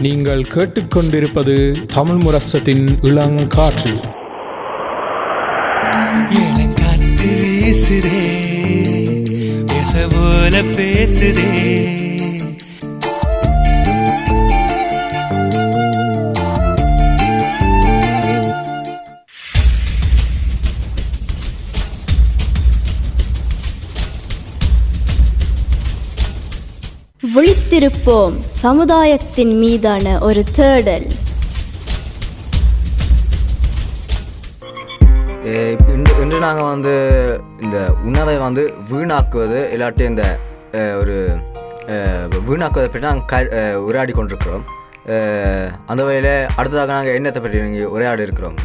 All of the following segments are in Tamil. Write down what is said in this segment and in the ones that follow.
நீங்கள் கேட்டுக்கொண்டிருப்பது தமிழ் முரசத்தின் இளங்காற்று. இளங்காத்து வீசுதே பேச பேசுதே. விழித்திருப்போம் சமுதாயத்தின் மீதான ஒரு தேடல். இன்று இன்று நாங்கள் வந்து இந்த உணவை வந்து வீணாக்குவது இல்லாட்டி இந்த ஒரு வீணாக்குவதை பற்றி நாங்கள் க உரையாடி கொண்டிருக்கிறோம். அந்த வகையில் அடுத்ததாக நாங்கள் என்னத்தை பற்றி நீங்கள் உரையாடி இருக்கிறோம்?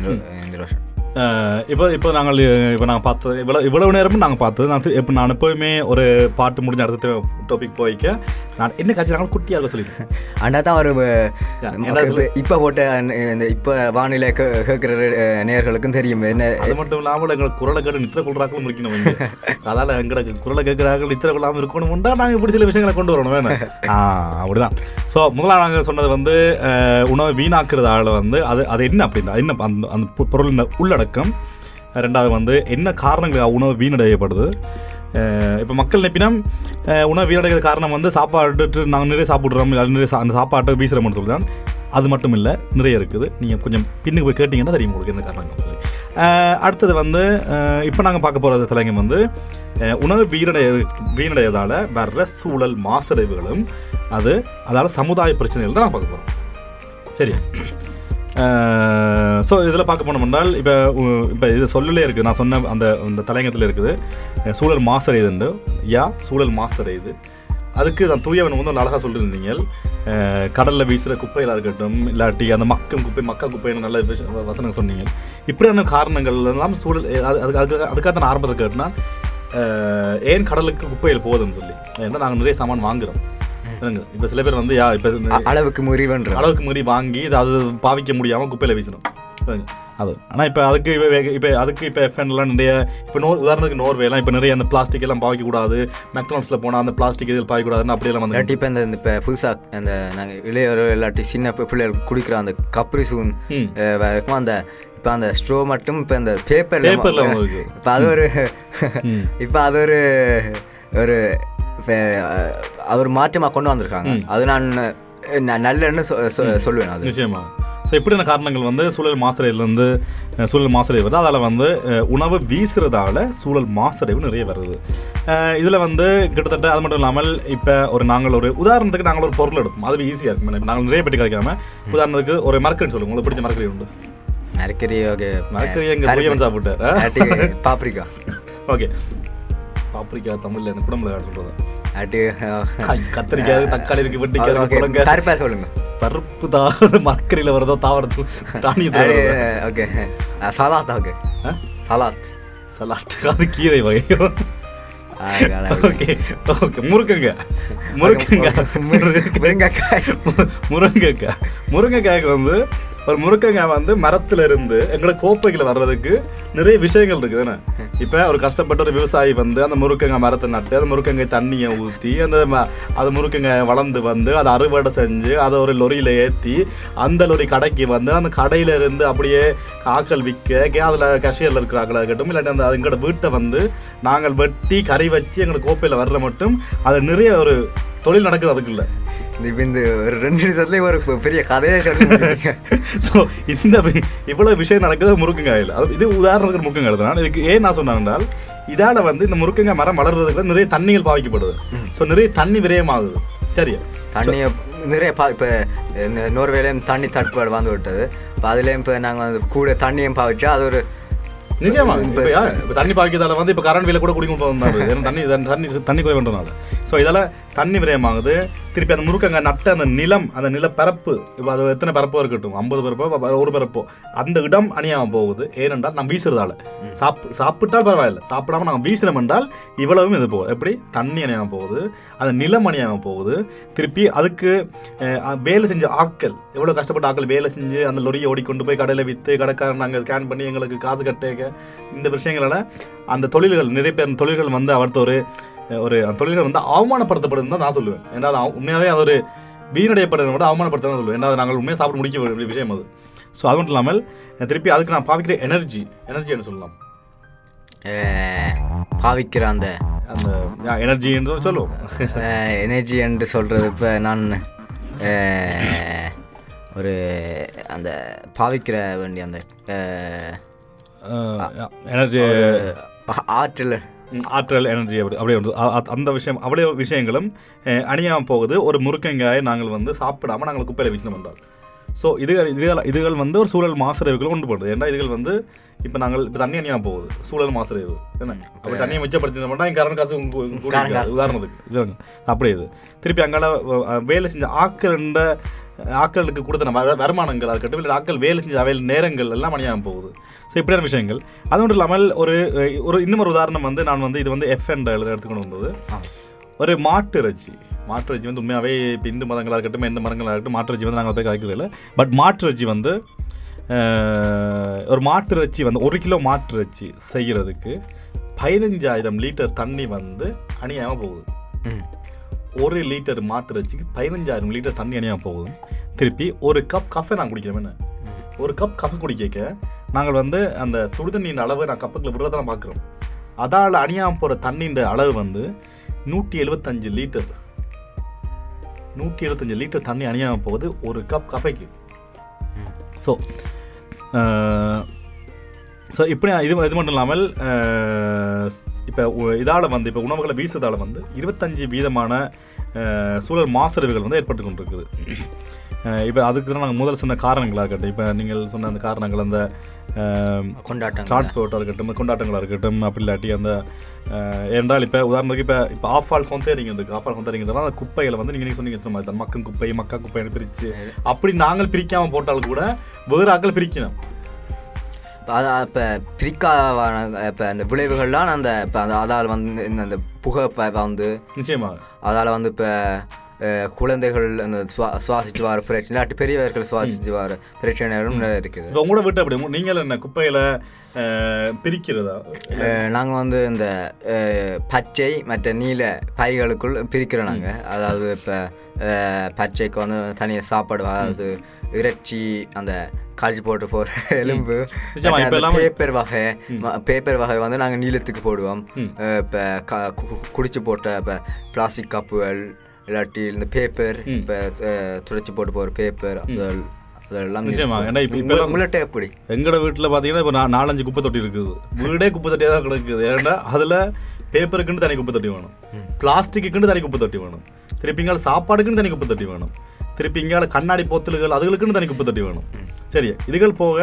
அஹ் இப்போ இப்போ நாங்கள் இப்போ நாங்கள் பார்த்தது இவ்வளோ இவ்வளவு நேரமும் நாங்கள் பார்த்தது. நான் இப்போ நான் எப்போயுமே ஒரு பாட்டு முடிஞ்ச அடுத்த டாபிக் போய்க்க நான் என்ன நாங்கள் குட்டியாக சொல்லிடுறேன் அண்டா தான் ஒரு? இப்போ போட்ட இந்த இப்போ வானிலை கேட்குற அஹ், நேயர்களுக்கும் தெரியும். என்ன அது மட்டும் இல்லாமல் எங்களை குரலை கேட்டு நித்திர கொள்றாக்களும் இருக்கணும் இங்க. அதால எங்களுக்கு குரலை கேட்குறார்கள் நித்திர கொள்ளாமல் இருக்கணும்டா நாங்கள் இப்படி சில விஷயங்களை கொண்டு வரணும் வேணும். ஆ அப்படிதான். ஸோ முதலாக நாங்கள் சொன்னது வந்து உணவை வீணாக்குறதால வந்து அது அது என்ன அப்படின்னா என்ன அந்த அந்த பொ- பொருளின் உள்ளடக்கம்? ரெண்டாவது வந்து என்ன காரணங்களுக்காக உணவு வீணடையப்படுது? இப்போ மக்கள் நினைப்பினம் உணவு வீரடைகிற காரணம் வந்து சாப்பாட்டு நாங்கள் நிறைய சாப்பிட்றோம் நிறைய சா- அந்த சாப்பாட்டை வீசுகிறோம்னு சொல்லிதான். அது மட்டும் இல்லை நிறைய இருக்குது. நீங்கள் கொஞ்சம் பின்னுக்கு போய் கேட்டிங்கன்னா தெரியும் உங்களுக்கு என்ன காரணம் சொல்லி. அடுத்தது வந்து இப்போ நாங்கள் பார்க்க போகிற தலைங்க வந்து உணவு வீணடைய வீணடையதால் வர்ற சூழல் மாசடைவுகளும் அது அதால் சமுதாய பிரச்சனைகள் தான் நான் பார்க்க போகிறோம் சரி ஸோ இதில் பார்க்க போனோம் இப்போ இப்போ இது சொல்லலே இருக்குது. நான் சொன்ன அந்த அந்த தலையங்கத்தில் இருக்குது. சூழல் சூழல் இதுண்டு யா சூழல் மாசடையுது அதுக்கு நான் தூயவன் வந்து அழகாக சொல்லியிருந்தீங்க கடலில் வீசுகிற குப்பைகளாக இருக்கட்டும் இல்லாட்டி அந்த மக்கும் குப்பை மக்கா குப்பைன்னு நல்ல வசனங்கள் சொன்னீங்க இப்படியான காரணங்கள் எல்லாம் சூழல் அது அதுக்கு அதுக்காக அதுக்காக நான் ஆரம்பத்தில் கேட்டேன்னா ஏன் கடலுக்கு குப்பைகள் போகுதுன்னு சொல்லி. ஏன்னா நாங்கள் நிறைய சாமான் வாங்குறோம் இப்போ சில பேர் வந்து யா இப்போ அளவுக்கு முறிவன்ற அளவுக்கு மீறி வாங்கி அது பாவிக்க முடியாமல் குப்பையில் வீசணும். அது. ஆனால் இப்போ அதுக்கு இப்போ அதுக்கு இப்போ எஃப்என்லாம் நிறைய இப்போ நோர் உதாரணத்துக்கு நோர்வேலாம் இப்போ நிறைய அந்த பிளாஸ்டிக் எல்லாம் பாவிக்கக்கூடாது மெக்டானல்ஸில் போனால் அந்த பிளாஸ்டிக் இதில் பாவிக்கக்கூடாதுன்னு அப்படியெல்லாம் வந்து இப்போ இந்த இப்போ புதுசாக அந்த நாங்கள் இளையோர் இல்லாட்டி சின்ன பிள்ளைகள் குடிக்கிற அந்த கப்ரி சூன் அந்த இப்போ அந்த ஸ்ட்ரோ மட்டும் இப்போ இந்த பேப்பர்ல Paperல இருக்கு. இப்போ அது ஒரு. இப்போ அது ஒரு ஒரு ஒரு மாற்றமாக கொண்டு வந்திருக்காங்க அது நான் நல்லன்னு சொல்லுவேன் அது நிச்சயமா ஸோ இப்படியான காரணங்கள் வந்து சூழல் மாசடைவுலேருந்து சூழல் மாசடைவு வருது அதால் வந்து உணவு வீசுறதால சூழல் மாசடைவு நிறைய வருது இதில் வந்து கிட்டத்தட்ட அது மட்டும் இல்லாமல் இப்போ ஒரு நாங்கள் ஒரு உதாரணத்துக்கு நாங்கள் ஒரு பொருள் எடுப்போம் அது ஈஸியாக இருக்கும் நாங்கள் நிறைய பெட்டி கிடைக்காம உதாரணத்துக்கு ஒரு மரக்கறி சொல்லுங்க உங்களுக்கு பிடிச்ச மரக்கறி உண்டு மரக்கறி ஓகே மரக்கறி எங்க பொய்யவன் சாப்பிட்டார் இல்லாட்டி பாப்ரிக்கா ஓகே பாப்ரிக்கா தமிழ்ல எனக்கு குடம்புல சொல்றது இல்லாட்டி கத்திரிக்காய் தக்காளி இருக்கு குழங்க கருப்பா சொல்லுங்க பருப்பு தான் மரக்கறியில் வருதோ தாவரத்து வருதோ okay salad okay salad salad அது கீரை வகை ஓகே ஓகே முருங்கங்க முருங்கங்க முருங்கைக்காய். முருங்கைக்காய் முருங்கைக்காய்க்கு வந்து ஒரு முருக்கங்க வந்து மரத்துல இருந்து எங்களோட கோப்பைகளை வர்றதுக்கு நிறைய விஷயங்கள் இருக்குது தானே? இப்போ ஒரு கஷ்டப்பட்ட ஒரு விவசாயி வந்து அந்த முருக்கங்க மரத்தை நட்டு அந்த முருக்கங்க தண்ணியை ஊற்றி அந்த ம- அது முருக்கங்க வளர்ந்து வந்து அதை அறுவடை செஞ்சு அதை ஒரு லொரியில் ஏற்றி அந்த லொரி கடைக்கு வந்து அந்த கடையில இருந்து அப்படியே ஆக்கள் விற்க அதில் கஷியரில் இருக்கிற ஆக்கள் இருக்கட்டும் இல்லாட்டி அந்த எங்களோட வீட்டை வந்து நாங்கள் வெட்டி கறி வச்சு எங்களோட கோப்பையில் வர்ற மட்டும் அது நிறைய ஒரு தொழில் நடக்குது அதுக்குள்ள. இப்ப இந்த ஒரு ரெண்டு நிமிஷத்துலயே ஒரு பெரிய கதையை சொல்லி முடிச்சிட்டீங்க. ஸோ இந்த இவ்வளவு விஷயம் நடக்குது முருங்கங்காயில் அது இது உதாரணத்துக்கு முருங்கங்காய் தான் இதுக்கு ஏன் நான் சொன்னேன் என்றால் இதால வந்து இந்த முருங்கங்காய் மரம் வளர்றதுக்கு நிறைய தண்ணிகள் பாவிக்கப்படுது. ஸோ நிறைய தண்ணி விரயமாகுது. சரியா? தண்ணியை நிறைய பா இப்போ நோர்வேலையும் தண்ணி தட்டுப்பாடு வந்து விட்டது. இப்போ அதுலேயும் இப்போ நாங்கள் வந்து கூட தண்ணியும் பாவிச்சா அது ஒரு நிச்சயமா. இப்ப தண்ணி பாய்க்கிறதால வந்து இப்போ கரண்ட் பில்ல கூட குடிக்க தண்ணி- தண்ணி தண்ணி குறை பண்ணுறதுனால ஸோ இதால தண்ணி விரயமாகுது. திருப்பி அந்த முருக்கங்க நட்ட அந்த நிலம் அந்த நிலப்பரப்பு இப்போ அது எத்தனை பரப்போ இருக்கட்டும்? ஐம்பது பரப்போ ஒரு பரப்போ அந்த இடம் அணியாம போகுது. ஏனென்றால் நம்ம வீசுறதால. சாப் சாப்பிட்டால் பரவாயில்ல. சாப்பிடாம நாங்கள் வீசினோம் என்றால் இவ்வளவும் இது போகுது எப்படி? தண்ணி அணியாம போகுது. அந்த நிலம் அணியாம போகுது. திருப்பி அதுக்கு வேலை செஞ்ச ஆட்கள் எவ்வளோ கஷ்டப்பட்ட ஆட்கள் வேலை செஞ்சு அந்த லொரியை ஓடிக்கொண்டு போய் கடையில் விற்று கடைக்காரன் நாங்கள் ஸ்கேன் பண்ணி எங்களுக்கு காசு கட்டேக்க இந்த விஷயங்களால அந்த தொழில்கள் நிறைய பேர் தொழில்கள் வந்து அவர்த்த ஒரு ஒரு அந்த தொழில்கள் வந்து அவமானப்படுத்தப்படுதுன்னு தான் நான் சொல்லுவேன். ஏன்னா உண்மையாவே அது ஒரு வீணடையப்படுறதை விட அவமானப்படுத்துறதுன்னு சொல்லுவேன். ஏன்னா நாங்கள் உண்மையாக சாப்பிட முடிக்க விஷயம் அது. ஸோ அது மட்டும் இல்லாமல் திருப்பி அதுக்கு நான் பாவிக்கிற எனர்ஜி எனர்ஜி என்ன சொல்லலாம்? பாவிக்கிற அந்த அந்த எனர்ஜி என்று சொல்லுவோம். எனர்ஜி என்று சொல்கிறது இப்போ நான் ஒரு அந்த பாவிக்கிற வேண்டிய அந்த எனர்ஜி ஆற்றல். ஆற்றல் எனர்ஜி அப்படி அப்படியே வந்து அந்த விஷயம் அவ்வளோ விஷயங்களும் அஹ், அணியாம போகுது. ஒரு முருக்கங்காயை நாங்கள் வந்து சாப்பிடாம நாங்கள் குப்பையில் வீசினோம் என்றால். ஸோ இதுகள் இதுகள் இதுகள் வந்து ஒரு சூழல் மாசடைவுகள் கொண்டு போடுது ஏன்னா இதுகள் வந்து இப்போ நாங்கள் இப்போ தண்ணி அணியாம போகுது. சூழல் மாசடைவு. என்ன? அப்போ தண்ணியை மிச்சப்படுத்தினோம்னா இங்கே கரண்ட் காசு. உதாரணத்துக்கு. அப்படியே இது. திருப்பி அங்கால வேலை செஞ்ச ஆக்கள் ஆக்களுக்கு கொடுத்த வர- வருமானங்களாக இருக்கட்டும் இல்லை ஆக்கள் வேலை செஞ்ச அவையில் நேரங்கள் எல்லாம் அணியாமல் போகுது. ஸோ இப்படியான விஷயங்கள். அது மட்டும் இல்லாமல் ஒரு ஒரு இன்னும் ஒரு உதாரணம் வந்து நான் வந்து இது வந்து எஃப் என்ற எடுத்துக்கொண்டு வந்தது. ஒரு மாட்டு இறைச்சி மாட்டு இறைச்சி வந்து உண்மையாகவே இப்போ இந்து மதங்களாக இருக்கட்டும் எந்த மதங்களாக இருக்கட்டும் மாட்டு இறைச்சி வந்து நாங்கள் போய் காய்க்கிறது இல்லை பட் மாட்டு இறைச்சி வந்து ஒரு மாட்டு இறைச்சி வந்து ஒரு கிலோ மாட்டு இறைச்சி செய்கிறதுக்கு பதினஞ்சாயிரம் லிட்டர் தண்ணி வந்து அணியாமல் போகுது. ம். ஒரு லிட்டர் மாட்டு இறைச்சிக்கு பதினஞ்சாயிரம் லிட்டர் தண்ணி அணியாமல் போகும் திருப்பி ஒரு கப் கஃபை நான் குடிக்கிறேன். ஒரு கப் கஃபை குடிக்க நாங்கள் வந்து அந்த சுடுதண்ணியின் அளவை நான் கப்புக்கில் விடுறதெல்லாம் பார்க்குறோம் அதால் அணியாமல் போகிற தண்ணியின் அளவு வந்து நூற்றி எழுபத்தஞ்சு லிட்டர் நூற்றி எழுபத்தஞ்சு லிட்டர் தண்ணி அணியாமல் போகுது ஒரு கப் கஃபைக்கு ஸோ ஸோ இப்படி இது இது மட்டும் இல்லாமல் இப்போ இதால் வந்து இப்போ உணவுகளை வீசுறதால வந்து இருபத்தஞ்சு வீதமான சூழல் மாசடைவுகள் வந்து ஏற்பட்டு கொண்டிருக்குது. இப்போ அதுக்கு தான் நாங்கள் முதல்ல சொன்ன காரணங்களாக இருக்கட்டும். இப்போ நீங்கள் சொன்ன அந்த காரணங்கள் அந்த கொண்டாட்டம் டிரான்ஸ்போர்ட்டாக இருக்கட்டும் கொண்டாட்டங்களாக இருக்கட்டும் அப்படி இல்லாட்டி அந்த ஏனென்றால் இப்போ உதாரணத்துக்கு இப்போ இப்போ ஆஃப் ஆல் கொந்தேரிங்க இருக்குது ஆஃப் ஆல் கொந்தேரிங்கிறதுனா அந்த குப்பைகளை வந்து நீங்கள் சொன்னீங்க சொன்ன மாதிரி தான். மக்கும் குப்பை மக்கா குப்பைன்னு பிரித்து அப்படி நாங்கள் பிரிக்காமல் போட்டாலும் கூட வேறு ஆக்கள் பிரிக்கணும். இப்போ பிரிக்காவான இப்போ அந்த விளைவுகள்லாம் அந்த இப்போ அந்த அதால் வந்து இந்த அந்த புகை வந்து நிச்சயமாக. அதால் வந்து இப்போ குழந்தைகள் அந்த சுவா சுவாசிச்சு வர பிரச்சனை இல்லாட்டி பெரியவர்கள் சுவாசிச்சு வர பிரச்சனைகளும் நிறைய இருக்குது இப்போ உங்களோட வீட்டு அப்படி நீங்கள் என்ன குப்பையில பிரிக்கிறதா நாங்கள் வந்து இந்த பச்சை மற்ற நீல பைகளுக்குள் பிரிக்கிறோம் நாங்கள் அதாவது இப்போ பச்சைக்கு வந்து தனியாக சாப்பாடு அதாவது இறைச்சி அந்த கழிச்சு போட்டு போகிற எலும்பு பேப்பர் வகை பேப்பர் வகை வந்து நாங்கள் நீளத்துக்கு போடுவோம். இப்போ குடிச்சு போட்ட இப்போ பிளாஸ்டிக் கப்புகள் இல்லாட்டி இந்த பேப்பர். இப்போ துடைச்சி போட்டு போகிற பேப்பர் எப்படி? எங்களோட வீட்டில் பார்த்தீங்கன்னா இப்போ நாலஞ்சு குப்பை தொட்டி இருக்குது. வீடே குப்பை தொட்டியாக தான் கிடக்குது. ஏன்னா அதில் பேப்பருக்குன்னு தனி குப்பை தொட்டி வேணும். பிளாஸ்டிக்குன்னு தனி குப்பை தொட்டி வேணும். திருப்பிங்கால சாப்பாடுக்குன்னு தனி குப்பை தொட்டி வேணும். திருப்பிங்கால கண்ணாடி போத்தல்கள் அதுகளுக்குன்னு தனி குப்பை தொட்டி வேணும். சரி இதுகள் போக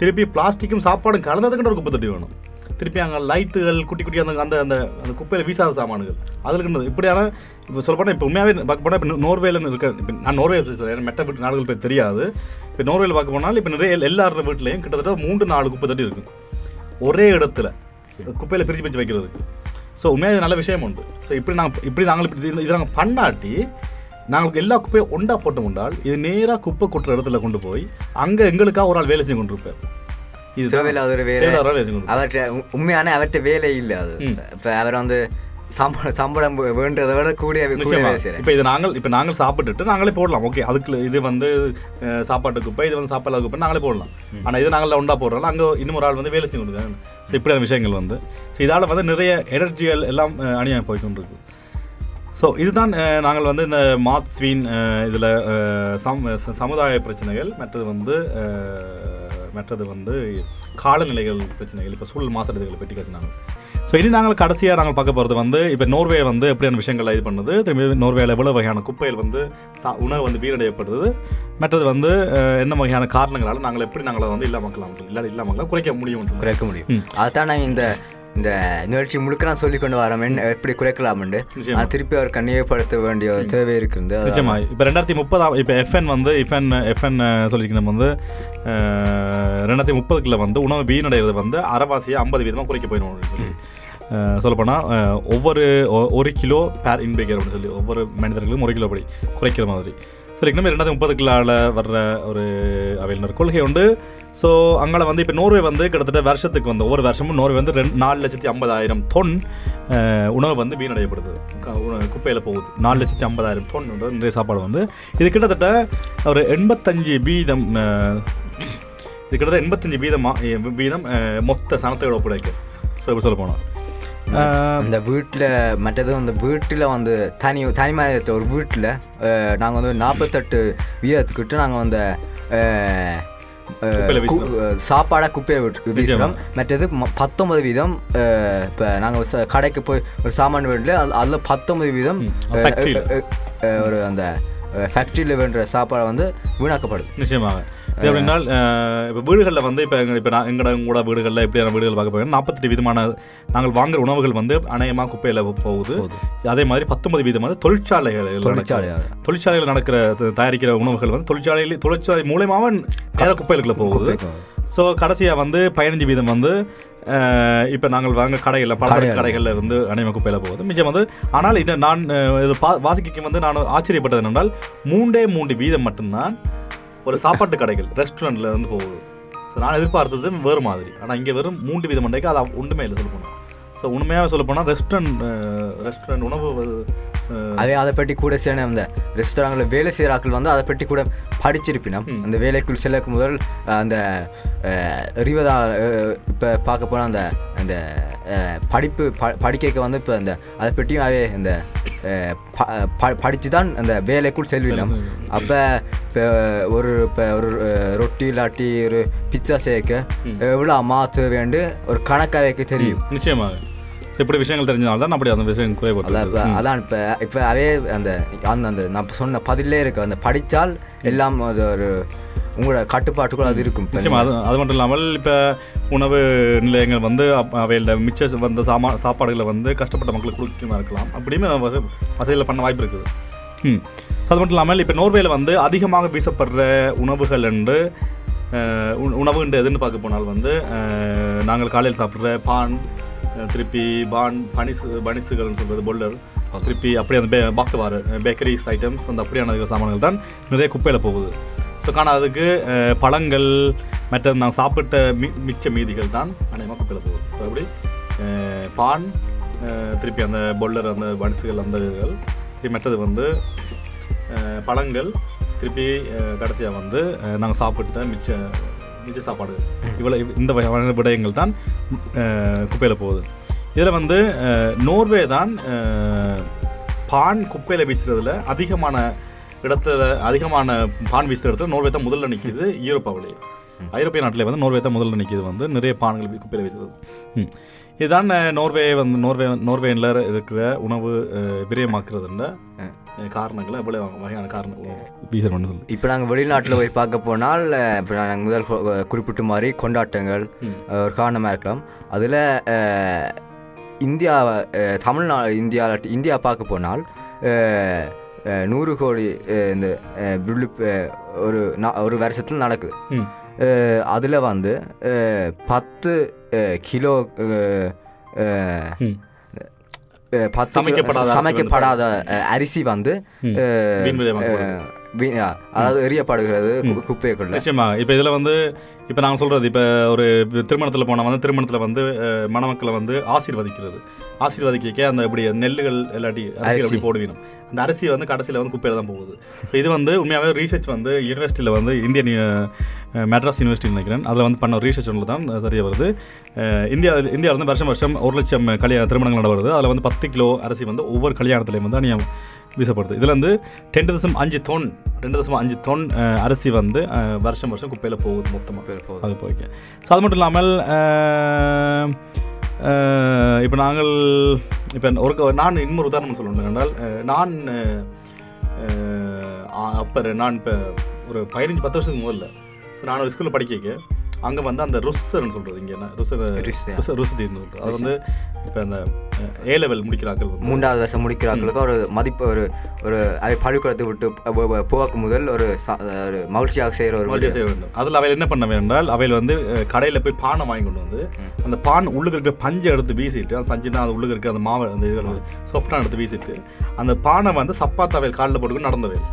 திருப்பி பிளாஸ்டிக்கும் சாப்பாடும் கலந்ததுக்குன்னு ஒரு குப்பை தொட்டி வேணும். திருப்பி அங்கே லைட்டுகள் குட்டி குட்டி அந்த அந்த அந்த அந்த குப்பையில் வீசாத சாமான்கள். அதுக்கு இப்படியான இப்போ சொல்லப்போனால் இப்போ உண்மையாகவே பார்க்க போனால் இப்போ நோர்வேலன்னு இருக்க இப்போ நான் நோர்வே சொல்கிறேன் எனக்கு மெட்ட வீட்டு நாடுகள் பேர் தெரியாது. இப்போ நோர்வேல பார்க்க போனால் இப்போ நிறைய எல்லாரோட வீட்லேயும் கிட்டத்தட்ட மூன்று நாலு குப்பை தட்டி இருக்கும் ஒரே இடத்துல. குப்பையில் பிரித்து பிரித்து வைக்கிறதுக்கு ஸோ உண்மையாக இது நல்ல விஷயம் உண்டு. ஸோ இப்படி நாங்கள் இப்படி நாங்கள் இப்படி இது- நாங்கள் பண்ணாட்டி நாங்களுக்கு எல்லா குப்பையும் ஒண்டா போட்டோம் கொண்டால் இது நேராக குப்பை கொட்டுற இடத்துல கொண்டு போய் அங்கே எங்களுக்காக ஒரு ஆள் வேலை செஞ்சு கொண்டிருப்பேன் தேவையில்லாத ஒரு வேலை. அவர்கிட்ட உண்மையான அவர்கிட்ட வேலை இல்லை அது. இப்போ அவர் வந்து சம்பளம் சம்பளம் வேண்டதை விட கூடிய இப்போ இது நாங்கள் இப்போ நாங்கள் சாப்பிட்டுட்டு நாங்களே போடலாம். ஓகே அதுக்கு இது வந்து சாப்பாட்டு குப்பை இது வந்து சாப்பாடு குப்பை நாங்களே போடலாம். ஆனால் இது நாங்கள் ஒண்டா போடுறோம் அங்கே இன்னும் ஒரு ஆள் வந்து வேலை செஞ்சு கொடுக்குறாங்க ஸோ இப்படியான விஷயங்கள் வந்து. ஸோ இதால் வந்து நிறைய எனர்ஜிகள் எல்லாம் அணியாக போய்க்கொண்டிருக்கு ஸோ இதுதான் நாங்கள் வந்து இந்த மாத் ஸ்வீன் இதில் சம் சமுதாய பிரச்சனைகள் மற்றது வந்து மற்றது வந்து காலநிலைகள் பிரச்சனைகள் இப்போ சூழல் மாசடைதல்களை பற்றி பேசினாங்க. ஸோ இனி நாங்கள் கடைசியாக நாங்கள் பார்க்க போகிறது வந்து இப்போ நோர்வே வந்து எப்படியான விஷயங்கள் இது பண்ணுது? திரும்பி நோர்வேல எவ்வளோ வகையான குப்பைகள் வந்து சா உணவு வந்து வீரடையப்படுது மற்றது வந்து என்ன வகையான காரணங்களால் நாங்கள் எப்படி நாங்கள் வந்து இல்லாமக்கலாம்? இல்லை இல்லாமக்கலாம் குறைக்க முடியும். குறைக்க முடியும். அதுதான் நான் இந்த இந்த நிகழ்ச்சி முழுக்க நான் சொல்லி கொண்டு வரேன் எப்படி குறைக்கலாம்னு நிச்சயமா. நான் திருப்பி அவர் கண்ணியப்படுத்த வேண்டிய தேவை இருக்குது நிச்சயமா. இப்போ ரெண்டாயிரத்தி முப்பதாம் இப்போ எஃப்என் வந்து எஃப்என் எஃப்என் சொல்லியிருக்க நம்ம வந்து ரெண்டாயிரத்தி முப்பதுக்குள்ள வந்து உணவு வீணடைகிறது வந்து அரைவாசியை ஐம்பது வீதமாக குறைக்க போயிடும் சொல்லி. சொல்லப்போனால் ஒவ்வொரு ஒரு கிலோ பேர் இன்பேக்கர் அப்படின்னு சொல்லி ஒவ்வொரு மனிதர்களும் ஒரு கிலோ படி குறைக்கிற மாதிரி. ஸோ இன்னும் ரெண்டாயிரத்தி முப்பதுக்குள்ளால வர்ற ஒரு அவையினர் கொள்கை உண்டு. ஸோ அங்கே வந்து இப்போ நோர்வே வந்து கிட்டத்தட்ட வருஷத்துக்கு வந்து ஒவ்வொரு வருஷமும் நோர்வே வந்து ரெண்டு நாலு லட்சத்தி ஐம்பதாயிரம் தொன் உணவு வந்து வீணடையப்படுது. குப்பையில் போகுது. நாலு லட்சத்தி ஐம்பதாயிரம் தொன் நிறைய சாப்பாடு வந்து இது கிட்டத்தட்ட ஒரு எண்பத்தஞ்சு வீதம் இது கிட்டத்தட்ட எண்பத்தஞ்சு வீதமா வீதம் மொத்த சனத்தோட ஒப்படைக்கும் ஸோ இப்படி சொல்ல போனால் அந்த வீட்டில் மற்றது அந்த வீட்டில் வந்து தனி தனிமயத்த ஒரு வீட்டில் நாங்கள் வந்து நாற்பத்தெட்டு வீதத்துக்கிட்டு நாங்கள் வந்து அஹ், அஹ், குப்பையில கு- வீசுறோம். சாப்பாடை குப்பையை வீசுகிறோம் மற்றது பத்தொன்பது வீதம் இப்போ நாங்கள் கடைக்கு போய் ஒரு சாமான் வீட்டில் அதில் பத்தொன்பது வீதம் ஒரு அந்த ஃபேக்ட்ரியில் வேண்டுற சாப்பாடு வந்து வீணாக்கப்படுது. நிச்சயமாக இது எப்படின்னால் இப்போ வீடுகளில் வந்து இப்போ இப்போ நான் எங்களோட கூட வீடுகளில் எப்படியான வீடுகள் பார்க்க போகிறோம் நாற்பத்தெட்டு விதமான நாங்கள் வாங்குற உணவுகள் வந்து அநேகமாக குப்பையில் போகுது. அதே மாதிரி பத்தொன்பது வீதம் வந்து தொழிற்சாலைகள் தொழிற்சாலைகள் நடக்கிற தயாரிக்கிற உணவுகள் வந்து தொழிற்சாலையில் தொழிற்சாலை மூலயமாக நேர குப்பைகளுக்குள்ள போகுது. ஸோ கடைசியாக வந்து பதினஞ்சு வீதம் வந்து இப்போ நாங்கள் வாங்க கடைகளில் பல கடைகள்ல. இருந்து அனைவ குப்பையில் போகுது. மிச்சம் வந்து ஆனால் இது நான் இது பா வாசிக்கைக்கு வந்து நான் ஆச்சரியப்பட்டது என்னென்றால் மூன்றே மூன்று வீதம் மட்டும்தான் ஒரு சாப்பாட்டு கடைகள் ரெஸ்டாரண்ட்ல இருந்து போகுது. ஸோ நான் எதிர்பார்த்தது வேறு மாதிரி. ஆனால் இங்கே வெறும் மூன்று வீதம் மண்டைக்கு அது ஒன்றுமே இல்லை சொல்ல போனால். ஸோ உண்மையாக சொல்ல போனால் ரெஸ்டாரண்ட் ரெஸ்டாரண்ட் உணவு அதே அதை பற்றி கூட சில அந்த ரெஸ்டாரண்ட்ல வேலை செய்கிற ஆட்கள் வந்து அதை பற்றி கூட படிச்சிருப்பினோம். அந்த வேலைக்குள் செல்லக்கு முதல் அந்த அறிவதா இப்போ பார்க்க போனால் அந்த அந்த படிப்பு ப படிக்க வந்து இப்போ அந்த அதை பற்றியும் அவே இந்த படித்து தான் அந்த வேலைக்குள் செல்வினோம். அப்போ இப்போ ஒரு இப்போ ஒரு ரொட்டி இல்லாட்டி ஒரு பிச்சா சேர்க்க எவ்வளோ மாற்ற வேண்டு ஒரு கணக்காக வைக்க தெரியும். நிச்சயமாக. இப்படி விஷயங்கள் தெரிஞ்சதால தான் அப்படி அந்த விஷயம் அதான் குறைபட்டு அதான் இப்போ இப்போ அதே அந்த அந்த அந்த நான் சொன்ன பதிலே இருக்கு. அந்த படித்தால் எல்லாம் அது ஒரு உங்களோட கட்டுப்பாட்டுக்குள்ள அது இருக்கும் நிச்சயமா அது அது மட்டும் இல்லாமல் இப்போ உணவு நிலையங்கள் வந்து அவையில் மிச்ச வந்த சாமா சாப்பாடுகளை வந்து கஷ்டப்பட்ட மக்களுக்கு கொடுக்கமா இருக்கலாம். அப்படின்னு வச- வசதியில் பண்ண வாய்ப்பு இருக்குது. ம். அது மட்டும் இல்லாமல் இப்போ நோர்வேல வந்து அதிகமாக வீசப்படுற உணவுகள் என்று அஹ், உண- உணவு என்று எதுன்னு பார்க்க போனால் வந்து நாங்கள் காலையில் சாப்பிட்ற பான் திருப்பி பான் பனிசு பனிசுகள்னு சொல்கிறது பொல்லர் திருப்பி அப்படி அந்த பே பாக்குவார் பேக்கரிஸ் ஐட்டம்ஸ் அந்த அப்படியான சாமான்கள் தான் நிறைய குப்பையில் போகுது. ஸோ காண அதுக்கு பழங்கள் மற்ற நான் சாப்பிட்ட மி மிச்ச மீதிகள் தான் அநேகமாக குப்பையில் போகுது ஸோ அப்படி பான் திருப்பி அந்த பொல்லர் அந்த பனிசுகள் அந்த இதுகள் திருப்பி மற்றது வந்து பழங்கள் திருப்பி கடைசியாக வந்து நாங்கள் சாப்பிட்ட மிச்ச மிச்ச சாப்பாடு. இவ்வளோ இந்த வகையான விடயங்கள் தான் குப்பையில் போகுது. இதில் வந்து நோர்வே தான் பான் குப்பையில் வீசுறதுல அதிகமான இடத்துல அதிகமான பான் வீசுற இடத்துல நோர்வே தான் முதல்ல நிற்கிது யூரோப்பாவிலேயே ஐரோப்பிய நாட்டிலே வந்து நோர்வே தான் முதல்ல நிற்கிது வந்து நிறைய பான்கள் குப்பையில் வீசுறது. இதுதான் நோர்வே வந்து நோர்வே நோர்வேயில் இருக்கிற உணவு விரயமாக்குறதுன்ற காரணங்கள் எவ்வளோ வகையான காரணங்கள். வீசுறோம்னு சொல்லி. இப்போ நாங்கள் வெளிநாட்டில் போய் பார்க்க போனால் இப்போ நாங்கள் முதல் குறிப்பிட்ட மாதிரி கொண்டாட்டங்கள் ஒரு காரணமாக இருக்கலாம். அதில் இந்தியா அஹ், தமிழ்நா இந்தியா இந்தியா பார்க்க போனால் நூறு கோடி இந்த அஹ், ஒரு ஒரு வருஷத்தில் நடக்குது. அதில் வந்து பத்து கிலோ பத்து சமைக்கப்படாத அரிசி வந்து அதாவது எரியப்படுகிறது குப்பைக்குள்ள. நிச்சயமா இப்போ இதில் வந்து இப்போ நாங்கள் சொல்கிறது இப்போ ஒரு திருமணத்தில் போனால் வந்து திருமணத்தில் வந்து மணமக்களை வந்து ஆசீர்வதிக்கிறது. ஆசீர்வதிக்க அந்த இப்படி நெல்லுகள் இல்லாட்டி அரிசி. அப்படி போடுவீங்க அந்த அரிசி வந்து கடைசியில் வந்து குப்பையில் தான் போகுது. இப்போ இது வந்து உண்மையாகவே ரீசர்ச் வந்து யூனிவர்சிட்டியில் வந்து இந்தியன் மெட்ராஸ் யூனிவர்சிட்டி நினைக்கிறேன். அதில் வந்து பண்ண ரீசர்ச் ஒன்று தான் தெரிய வருது. அஹ், இந்தியா இந்தியாவில் வந்து வருஷம் வருஷம் ஒரு லட்சம் கல்யாண திருமணங்கள் நடவருது அதில் வந்து பத்து கிலோ அரிசி வந்து ஒவ்வொரு கல்யாணத்துலேயும் வந்து அநியம் வீசப்படுது. இதில் வந்து ரெண்டு தசம் அஞ்சு தொன் ரெண்டு தசம் அஞ்சு தொன் அரிசி வந்து வருஷம் வருஷம் குப்பையில் போகுது மொத்தமாக. அது போய்க்க. ஸோ அது மட்டும் இல்லாமல் இப்போ நாங்கள் இப்போ ஒரு நான் இன்னொரு உதாரணம் சொல்லணும் என்றால் நான் அப்போ நான் இப்போ ஒரு பதினஞ்சு பத்து வருஷத்துக்கு முதல்ல நான் ஒரு ஸ்கூலில் படிக்க அங்கே வந்து அந்த ருசர்னு சொல்கிறது இங்கே என்ன? ருசர் ருசு. ருசர் ருசுதீர்னு சொல்கிறது அது வந்து இப்போ அந்த ஏ லெவல் முடிக்கிறார்கள் மூன்றாவது வருஷம் முடிக்கிறாங்களுக்கு ஒரு மதிப்பு ஒரு ஒரு அதை பள்ளிக்கூடத்தை விட்டு போக்கு முதல் ஒரு ஒரு மகிழ்ச்சியாக செய்கிற ஒரு மறுபடியும் செய்ய வேண்டும். அதில் அவையில் என்ன பண்ண வேண்டால் அவையில் வந்து கடையில் போய் பானை வாங்கி கொண்டு வந்து அந்த பான் உள்ளுக்கு இருக்கிற பஞ்சை எடுத்து வீசிட்டு அந்த பஞ்சுனா அது உள்ளுக்கு இருக்க அந்த மாவை அந்த சாஃப்டாக எடுத்து வீசிட்டு அந்த பானை வந்து சப்பாத்து அவையில் காலில் போட்டுக்கிட்டு நடந்த வேல்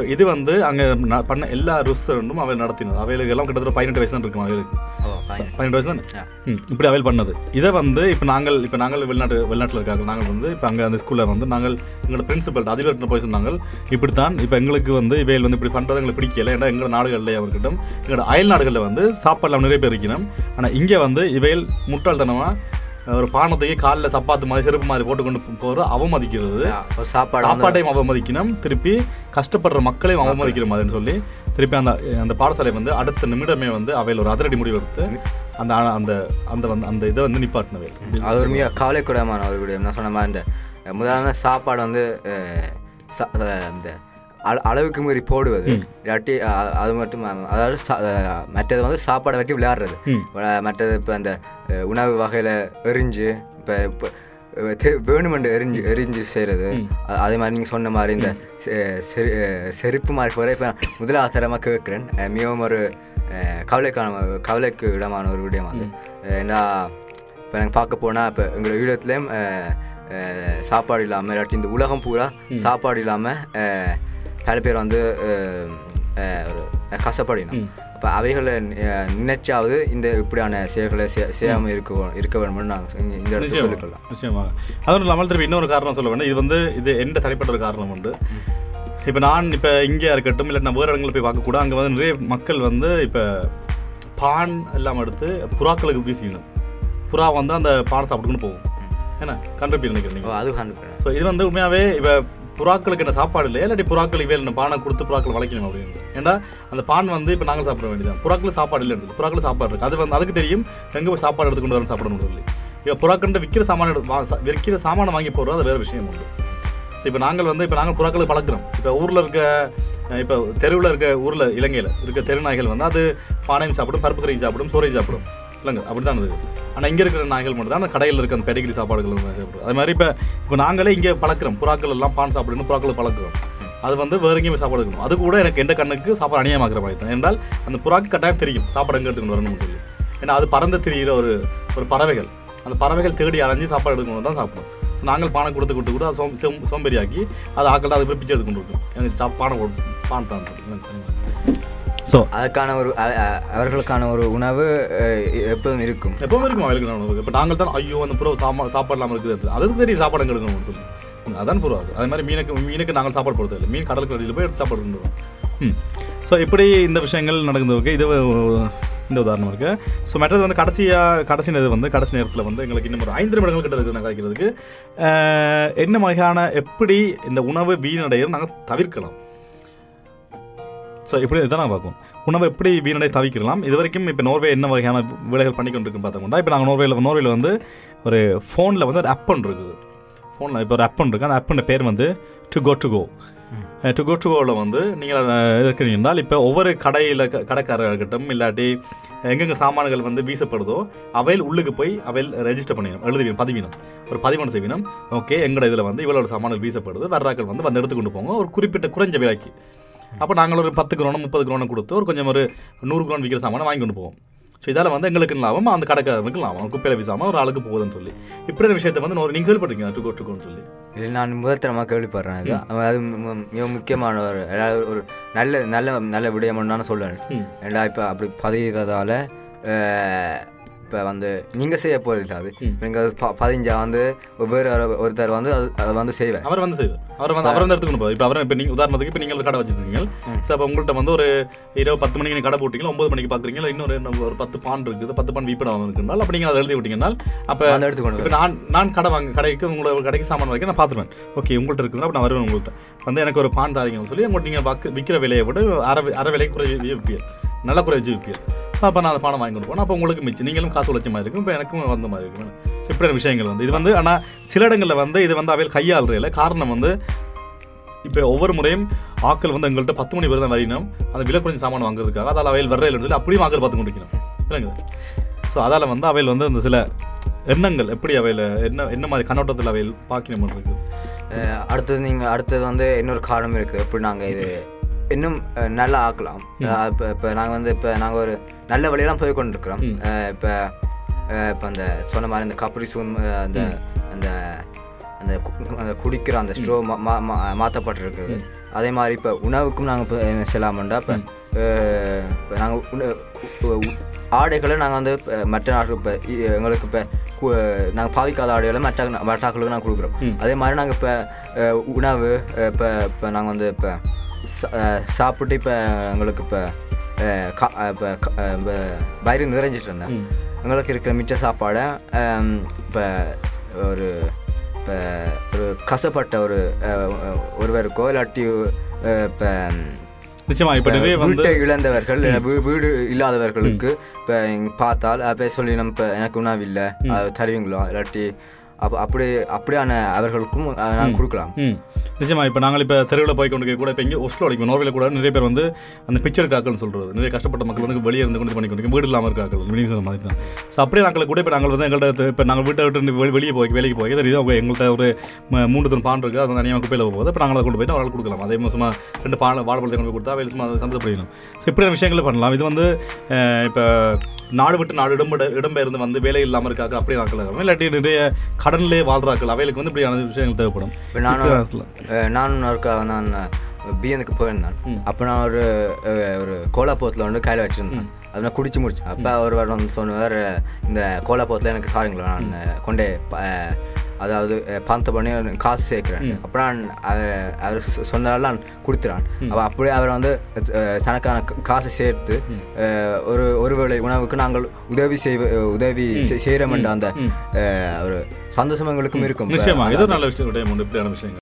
ஸோ இது வந்து அங்கே பண்ண எல்லா ருஸ்டும் அவையில் நடத்தினது. அவைகளுக்கு எல்லாம் கிட்டத்தட்ட பதினெட்டு வயசு தான் இருக்கும் அவைகளுக்கு. பன்னெண்டு வயசு தானே? இப்படி அவைல் பண்ணது. இதை வந்து இப்போ நாங்கள் இப்போ நாங்கள் வெளிநாட்டு வெளிநாட்டில் இருக்காங்க. நாங்கள் வந்து இப்போ அங்கே அந்த ஸ்கூலில் வந்து நாங்கள் எங்களோட பிரின்சிபல் அதிபர்கிட்ட போய் சொன்னாங்க. இப்படித்தான் இப்போ எங்களுக்கு வந்து இவையில் வந்து இப்படி பண்ணுறது எங்களுக்கு பிடிக்கல. ஏன்னா எங்களோட நாடுகளில் அவர்கிட்ட எங்களோட அயல் நாடுகளில் வந்து சாப்பாடுலாம் நிறைய பேர் இருக்கணும். ஆனால் இங்கே வந்து இவையில் முட்டாள்தனமாக ஒரு பானத்தையே காலில் சப்பாத்து மாதிரி செருப்பு மாதிரி போட்டு கொண்டு போகிற அவமதிக்கிறது. சாப்பாடு சாப்பாட்டையும் அவமதிக்கணும். திருப்பி கஷ்டப்படுற மக்களையும் அவமதிக்கிற மாதிரின்னு சொல்லி திருப்பி அந்த அந்த பாடசாலை வந்து அடுத்த நிமிடமே வந்து அவையில் ஒரு அதிரடி முடிவு எடுத்து அந்த அந்த அந்த வந்து அந்த இதை வந்து நிப்பாட்டினவை. அது ஒரு மிக கவலைக்குடமான ஒரு விடயம். நான் சொன்ன மாதிரி இந்த அஹ், முதல்ல சாப்பாடு வந்து இந்த அளவுக்கு மீறி போடுவது. இல்லாட்டி அது மட்டும் அதாவது மற்றது வந்து சாப்பாடை வச்சு விளையாடுறது. மற்றது இப்போ அந்த உணவு வகையில் எரிஞ்சு இப்போ இப்போ வேணுமெண்டு எரிஞ்சு எரிஞ்சு செய்கிறது அதே மாதிரி நீங்கள் சொன்ன மாதிரி இந்த செருப்பு மாதிரி போகிற இப்போ முதலாவசரமாக கேட்குறேன். அஹ், மிகவும் ஒரு கவலைக்கான கவலைக்கு இடமான ஒரு விடயம் அது. ஏன்னா இப்போ நாங்கள் பார்க்க போனால் இப்போ எங்களோட ஈழத்துலேயும் சாப்பாடு இல்லாமல் இல்லாட்டி இந்த உலகம் பூரா சாப்பாடு இல்லாமல் பல பேர் வந்து கஷ்டப்படினோம் அப்போ அவைகளை நினைச்சாவது இந்த இப்படியான செயல்களை செ- செய்யாமல் இருக்க இருக்க வேணும்னு நான் இந்த இடத்துல நிச்சயமா. சொல்லிக்கொள்ளலாம். நிச்சயமாக. அதுவும் இல்லாமல் திருப்பி இன்னொரு காரணம் சொல்ல வேண்டும். இது வந்து இது எந்த தனிப்பட்ட ஒரு காரணம் உண்டு. இப்போ நான் இப்போ இங்கே இருக்கட்டும் இல்லை நான் வேறு இடங்களில் போய் பார்க்கக்கூட அங்கே வந்து நிறைய மக்கள் வந்து இப்போ பான் எல்லாம் எடுத்து புறாக்களுக்கு வீசிக்கணும் புறா வந்து அந்த பானை சாப்பிட்டுன்னு போகும். என்ன? கண்டிப்பாக நினைக்கிறேன் அது ஹண்ட்ரட் ஸோ இது வந்து உண்மையாகவே இப்போ புறாக்களுக்கு என்ன சாப்பாடு இல்லை இல்லாட்டி புறாக்களுக்கு வேலை பானை கொடுத்து புறாக்கள் வளைக்கணும் அப்படின்னு. ஏன்னா அந்த பான் வந்து இப்போ நாங்கள் சாப்பிட வேண்டியதான் புறாக்கள் சாப்பாடு இல்லை எடுத்து புறாக்கள் சாப்பாடு இருக்குது அது வந்து அதுக்கு தெரியும் எங்கே போய் சாப்பாடு எடுத்து கொண்டு வரணும் சாப்பிடணும் சொல்லி. இப்போ புறாக்கள்கிட்ட விற்கிற சாமான எடுத்து விற்கிற சாமானை வாங்கி போடுறது அது வேறு விஷயம் உண்டு. ஸோ இப்போ நாங்கள் வந்து இப்போ நாங்கள் புறாக்களை பழக்கிறோம் இப்போ ஊரில் இருக்க இப்போ தெருவில் இருக்க ஊரில் இலங்கையில் இருக்க தெரு நாய்கள் வந்து அது பானையும் சாப்பிடும் பருப்பு கறியும் சாப்பிடும் சோறையும் சாப்பிடும். இல்லைங்க அப்படி தான் இருக்குது ஆனால் இங்கே இருக்கிற நாய்கள் மட்டும் தான் அந்த கடையில் இருக்க அந்த பெடிகிரி சாப்பாடுகள் வந்து அது மாதிரி இப்போ இப்போ நாங்களே இங்கே பழக்கிறோம். புறாக்கள் எல்லாம் பான் சாப்பிடுன்னு புறாக்களை பழக்கிறோம். அது வந்து வேற எங்கேயுமே சாப்பாடு இருக்கணும் அது கூட எனக்கு எந்த கண்ணுக்கு சாப்பாடு அநியமாக்குற மாதிரி தான். என்றால் அந்த புறாக்கு கட்டாயம் தெரியும். சாப்பாடு எங்கே எடுத்துக்கணும் வரணும்னு சொல்லி. ஏன்னா அது பறந்து தெரிகிற ஒரு ஒரு பறவைகள். அந்த பறவைகள் தேடி அலைஞ்சு சாப்பாடு எடுக்கணும் தான் சாப்பிடும் ஸோ நாங்கள் பானை கொடுத்து கொடுத்து கூட அது சோம் சோம்பேறியாக்கி அதை ஆக்கள் அது போய் பிச்சை எடுத்து கொண்டு இருக்கோம். எனக்கு சா- பானை கொடு- தான். ஸோ அதுக்கான ஒரு அவர்களுக்கான ஒரு உணவு எப்போதும் இருக்கும். எப்பவும் இருக்கும் அவளுக்கு நான் இப்போ நாங்கள் தான் ஐயோ அந்த புறவு சாப்பாடு இல்லாமல் இருக்குது அதுக்கு தெரியும் சாப்பாடு எங்கே எடுக்கணும்னு சொல்லி. அதான் புறவு அது மாதிரி மீனுக்கு மீனுக்கு நாங்கள் சாப்பாடு போடுறது இல்லை மீன் கடலுக்கு வெளியில் போய் எடுத்து சாப்பாடு கொண்டு ம். ஸோ இப்படி இந்த விஷயங்கள் நடக்குது ஓகே இது இந்த உதாரணம் இருக்கு. ஸோ மற்றது வந்து கடைசியாக கடைசி இது வந்து கடைசி நேரத்தில் வந்து எங்களுக்கு இன்னும் ஒரு ஐந்து நிமிடங்கள் கிட்ட இருக்குது நான் கதைக்கிறதுக்கு அஹ், என்ன வகையான எப்படி இந்த உணவு வீணடைய நாங்கள் தவிர்க்கலாம். ஸோ இப்படி இதான் நான் பார்ப்போம் உணவை எப்படி வீணடை தவிக்கலாம் இது வரைக்கும் இப்போ நோர்வே என்ன வகையான வேலைகள் பண்ணி கொண்டிருக்குன்னு பார்த்தோம்னா இப்போ நாங்கள் நோர்வேல நோர்வேல வந்து ஒரு ஃபோனில் வந்து ஒரு ஒன்று இருக்குது. ஃபோனில் இப்போ ஒரு ஒன்று இருக்குது அந்த ஆப்போட பேர் வந்து to go to go to go to கோவில் வந்து நீங்கள் இருக்கிறீங்கன்னா இப்போ ஒவ்வொரு கடையில் கடைக்காரர் இருக்கட்டும் இல்லாட்டி எங்கெங்கே சாமான்கள் வந்து வீசப்படுதோ அவையில் உள்ளுக்கு போய் அவையில் ரெஜிஸ்டர் பண்ணிடணும். எழுதுவீங்க பதிவினம் ஒரு பதிவொன்று செய்வினம் ஓகே எங்களோட இதில் வந்து இவ்வளோ சாமான்கள் வீசப்படுது. வர்றாக்கள் வந்து வந்து எடுத்து கொண்டு போங்க. ஒரு குறிப்பிட்ட குறைஞ்ச விலைக்கு. அப்போ நாங்கள் ஒரு பத்து குரோனும் முப்பது குரோனும் கொடுத்து ஒரு கொஞ்சம் ஒரு நூறு குரோன் விற்கிற சாமானை வாங்கி கொண்டு போவோம். ஸோ இதால் வந்து எங்களுக்கு லாபம் அந்த கடைக்காரனுக்கு லாபம் குப்பையில் வீசாமல் ஒரு ஆளுக்கு போகுதுன்னு சொல்லி. இப்படி விஷயத்தை வந்து ஒரு நீங்கள் கேள்விப்பட்டிருக்கீங்க டுகோ டுகோன்னு சொல்லி. இது நான் முதல் தரமாக கேள்விப்படுறேன் இது. அது மிக முக்கியமான ஒரு ஒரு நல்ல நல்ல நல்ல விடயம் நான் சொல்லுவேன். ஏன்னா இப்போ அப்படி பதிகிறதால இப்போ வந்து நீங்கள் செய்ய போகிறது அது? நீங்கள் பதிஞ்சா வந்து ஒரு- ஒருத்தர் வந்து அது அதை வந்து செய்வேன். அவர் வந்து செய்வார். அவர் வந்து அவர் வந்து எடுத்துக்கணும் இப்போ அவர் இப்போ நீங்கள் உதாரணத்துக்கு இப்போ நீங்கள் கடை வச்சிருக்கீங்க. ஸோ அப்போ உங்கள்கிட்ட வந்து ஒரு இரவு பத்து மணிக்கு நீங்க கடை போட்டீங்களா ஒன்பது மணிக்கு பார்க்குறீங்களா இன்னொரு ஒரு பத்து பான் இருக்குது பத்து பான் வீப்படம் இருக்குனால அப்போ நீங்கள் அதை எழுதி விட்டீங்கன்னா அப்போ அந்த எடுத்துக்கொண்டு இப்போ நான் நான் கடை வாங்க கடைக்கு உங்களோட கடைக்கு சாமான் வைக்க நான் பார்த்துருவேன் ஓகே உங்கள்கிட்ட இருக்குதுன்னா அப்போ நான் வருவேன் உங்கள்கிட்ட வந்து எனக்கு ஒரு பான் தாரீங்கன்னு சொல்லி உங்கள்கிட்ட நீங்கள் விற்கிற விலையை விட அரை அரை விலை குறைச்சி விற்பியல் நல்ல குறைச்சி விற்பியல் அப்போ நான் அந்த பணம் வாங்கி கொடுப்போம் அப்போ உங்களுக்கு மிச்சம். நீங்களும் காசு உழைச்ச மாதிரி இருக்கும். இப்போ எனக்கும் வந்த மாதிரி இருக்கும். ஸோ இப்படியான விஷயங்கள் வந்து. இது வந்து ஆனால் சில இடங்களில் வந்து இது வந்து அவையில் கையாளுறையில் காரணம் வந்து இப்போ ஒவ்வொரு முறையும் ஆட்கள் வந்து எங்கள்கிட்ட பத்து மணி பேர் தான் வரையினோம் அந்த விலை குறைஞ்ச சாமான் வாங்குறதுக்காக அதால் அவையில் வர்ற இல்லை அப்படியும் ஆக்கள் பார்த்து கொண்டிருக்கணும். இல்லைங்க ஸோ அதால் வந்து அவையில் வந்து அந்த சில எண்ணங்கள் எப்படி அவையில் என்ன என்ன மாதிரி கண்ணோட்டத்தில் அவையில் பார்க்கணும் இருக்குது? அடுத்தது நீங்கள் அடுத்தது வந்து இன்னொரு காரணம் இருக்குது எப்படி நாங்கள் இது இன்னும் நல்லா ஆக்கலாம். இப்போ இப்போ நாங்கள் வந்து இப்போ நாங்கள் ஒரு நல்ல வழியெல்லாம் போய் கொண்டிருக்கிறோம். இப்போ இப்போ அந்த சொன்ன மாதிரி இந்த கப்ரி சூன் அந்த அந்த அந்த அந்த குடிக்கிற அந்த ஸ்ட்ரோ மாற்றப்பட்டிருக்குது அதே மாதிரி இப்போ உணவுக்கும் நாங்கள் இப்போ என்ன செய்யலாமண்டா இப்போ இப்போ நாங்கள் ஆடைகளை நாங்கள் வந்து இப்ப மற்ற நாட்டு இப்போ எங்களுக்கு இப்போ நாங்கள் பாவிக்காத ஆடைகளை மற்ற மற்றாக்களுக்கு நாங்கள் கொடுக்குறோம். அதே மாதிரி நாங்கள் இப்போ உணவு இப்போ இப்போ நாங்கள் வந்து இப்போ சாப்பிட்டு இப்போ எங்களுக்கு இப்போ இப்போ வயிறு நிறைஞ்சிட்டு இருந்தேன் எங்களுக்கு இருக்கிற மிச்ச சாப்பாடை இப்போ ஒரு இப்போ ஒரு கஷ்டப்பட்ட ஒரு ஒருவருக்கோ இல்லாட்டி இப்போ நிச்சயமா இப்ப நிறைய வீட்டை இழந்தவர்கள் வீடு இல்லாதவர்களுக்கு இப்போ பார்த்தால் அப்போ சொல்லி நம்ம இப்போ எனக்கு உணவு இல்லை அது தருவீங்களோ? இல்லாட்டி அப்போ அப்படி அப்படியான அவர்களுக்கும் நாங்கள் கொடுக்கலாம். நிச்சயமா இப்போ நாங்கள் இப்போ தெருவில் போய் கொண்டு கூட இப்போ இங்கே ஒஸ்லோ அடிக்கும் நோர்வேல கூட நிறைய பேர் வந்து அந்த பிக்சர் காக்கள்னு சொல்கிறது நிறைய கஷ்டப்பட்ட மக்கள் வந்து வெளியே இருந்து கொண்டு பண்ணி கொண்டு வீடு இல்லாமல் இருக்கார்கள் நீங்க சொன்ன மாதிரி தான். ஸோ அப்படியே நாங்கள் கூட இப்போ நாங்கள் வந்து எங்கள்கிட்ட இப்போ நாங்கள் வீட்டை விட்டு வெளி- வெளியே போய் வேலைக்கு போய் தெரியுது அவங்க எங்கள்கிட்ட ஒரு மூன்று தன் பான் இருக்குது அது தனியாக குப்பையில் போகுது இப்போ நாங்கள் கொண்டு போயிட்டு அவங்களுக்கு கொடுக்கலாம். அதே மாதிரி சும்மா ரெண்டு பால் வாழைப்பழத்தை கொண்டு போய் கொடுத்தா வேலை சும்மா சந்தோஷப்படணும் ஸோ இப்படியான விஷயங்களை பண்ணலாம். இது வந்து இப்போ நாடு விட்டு நாடு இடம்பெட இடம்பெயர்ந்து வந்து வேலை இல்லாமல் இருக்காங்க அப்படியே நாட்கள் இருக்காங்க இல்லாட்டி நிறைய கடன்லேயே வாழ்றாக்கள் அவைகளுக்கு வந்து இப்படியான விஷயங்கள் தேவைப்படும். நானும் நானும் ஒருக்கா நான் பிஎனுக்கு போயிருந்தேன். அப்போ நான் ஒரு ஒரு கோலாப்பூத்தில் வந்து கையில் வச்சுருந்தேன். அது நான் குடிச்சு முடிச்சேன். அப்போ வாரம் வந்து சொன்னவர் இந்த கோலாப்பூத்தில் எனக்கு சாருங்களா நான் கொண்டே அதாவது பணத்தை பண்ணி காசு சேர்க்குறேன். அப்புறம் அவர் சொன்னதால நான் கொடுத்துறான் அப்போ அப்படியே அவர் வந்து தனக்கான காசு சேர்த்து அஹ், ஒரு ஒருவேளை உணவுக்கு நாங்கள் உதவி செய்வ உதவி செய்கிறோம் என்ற அந்த ஒரு சந்தோஷம் எங்களுக்கும் இருக்கும். ஒரு நல்ல விஷயம். விடயம் உண்டு இப்படியான விஷயங்கள்.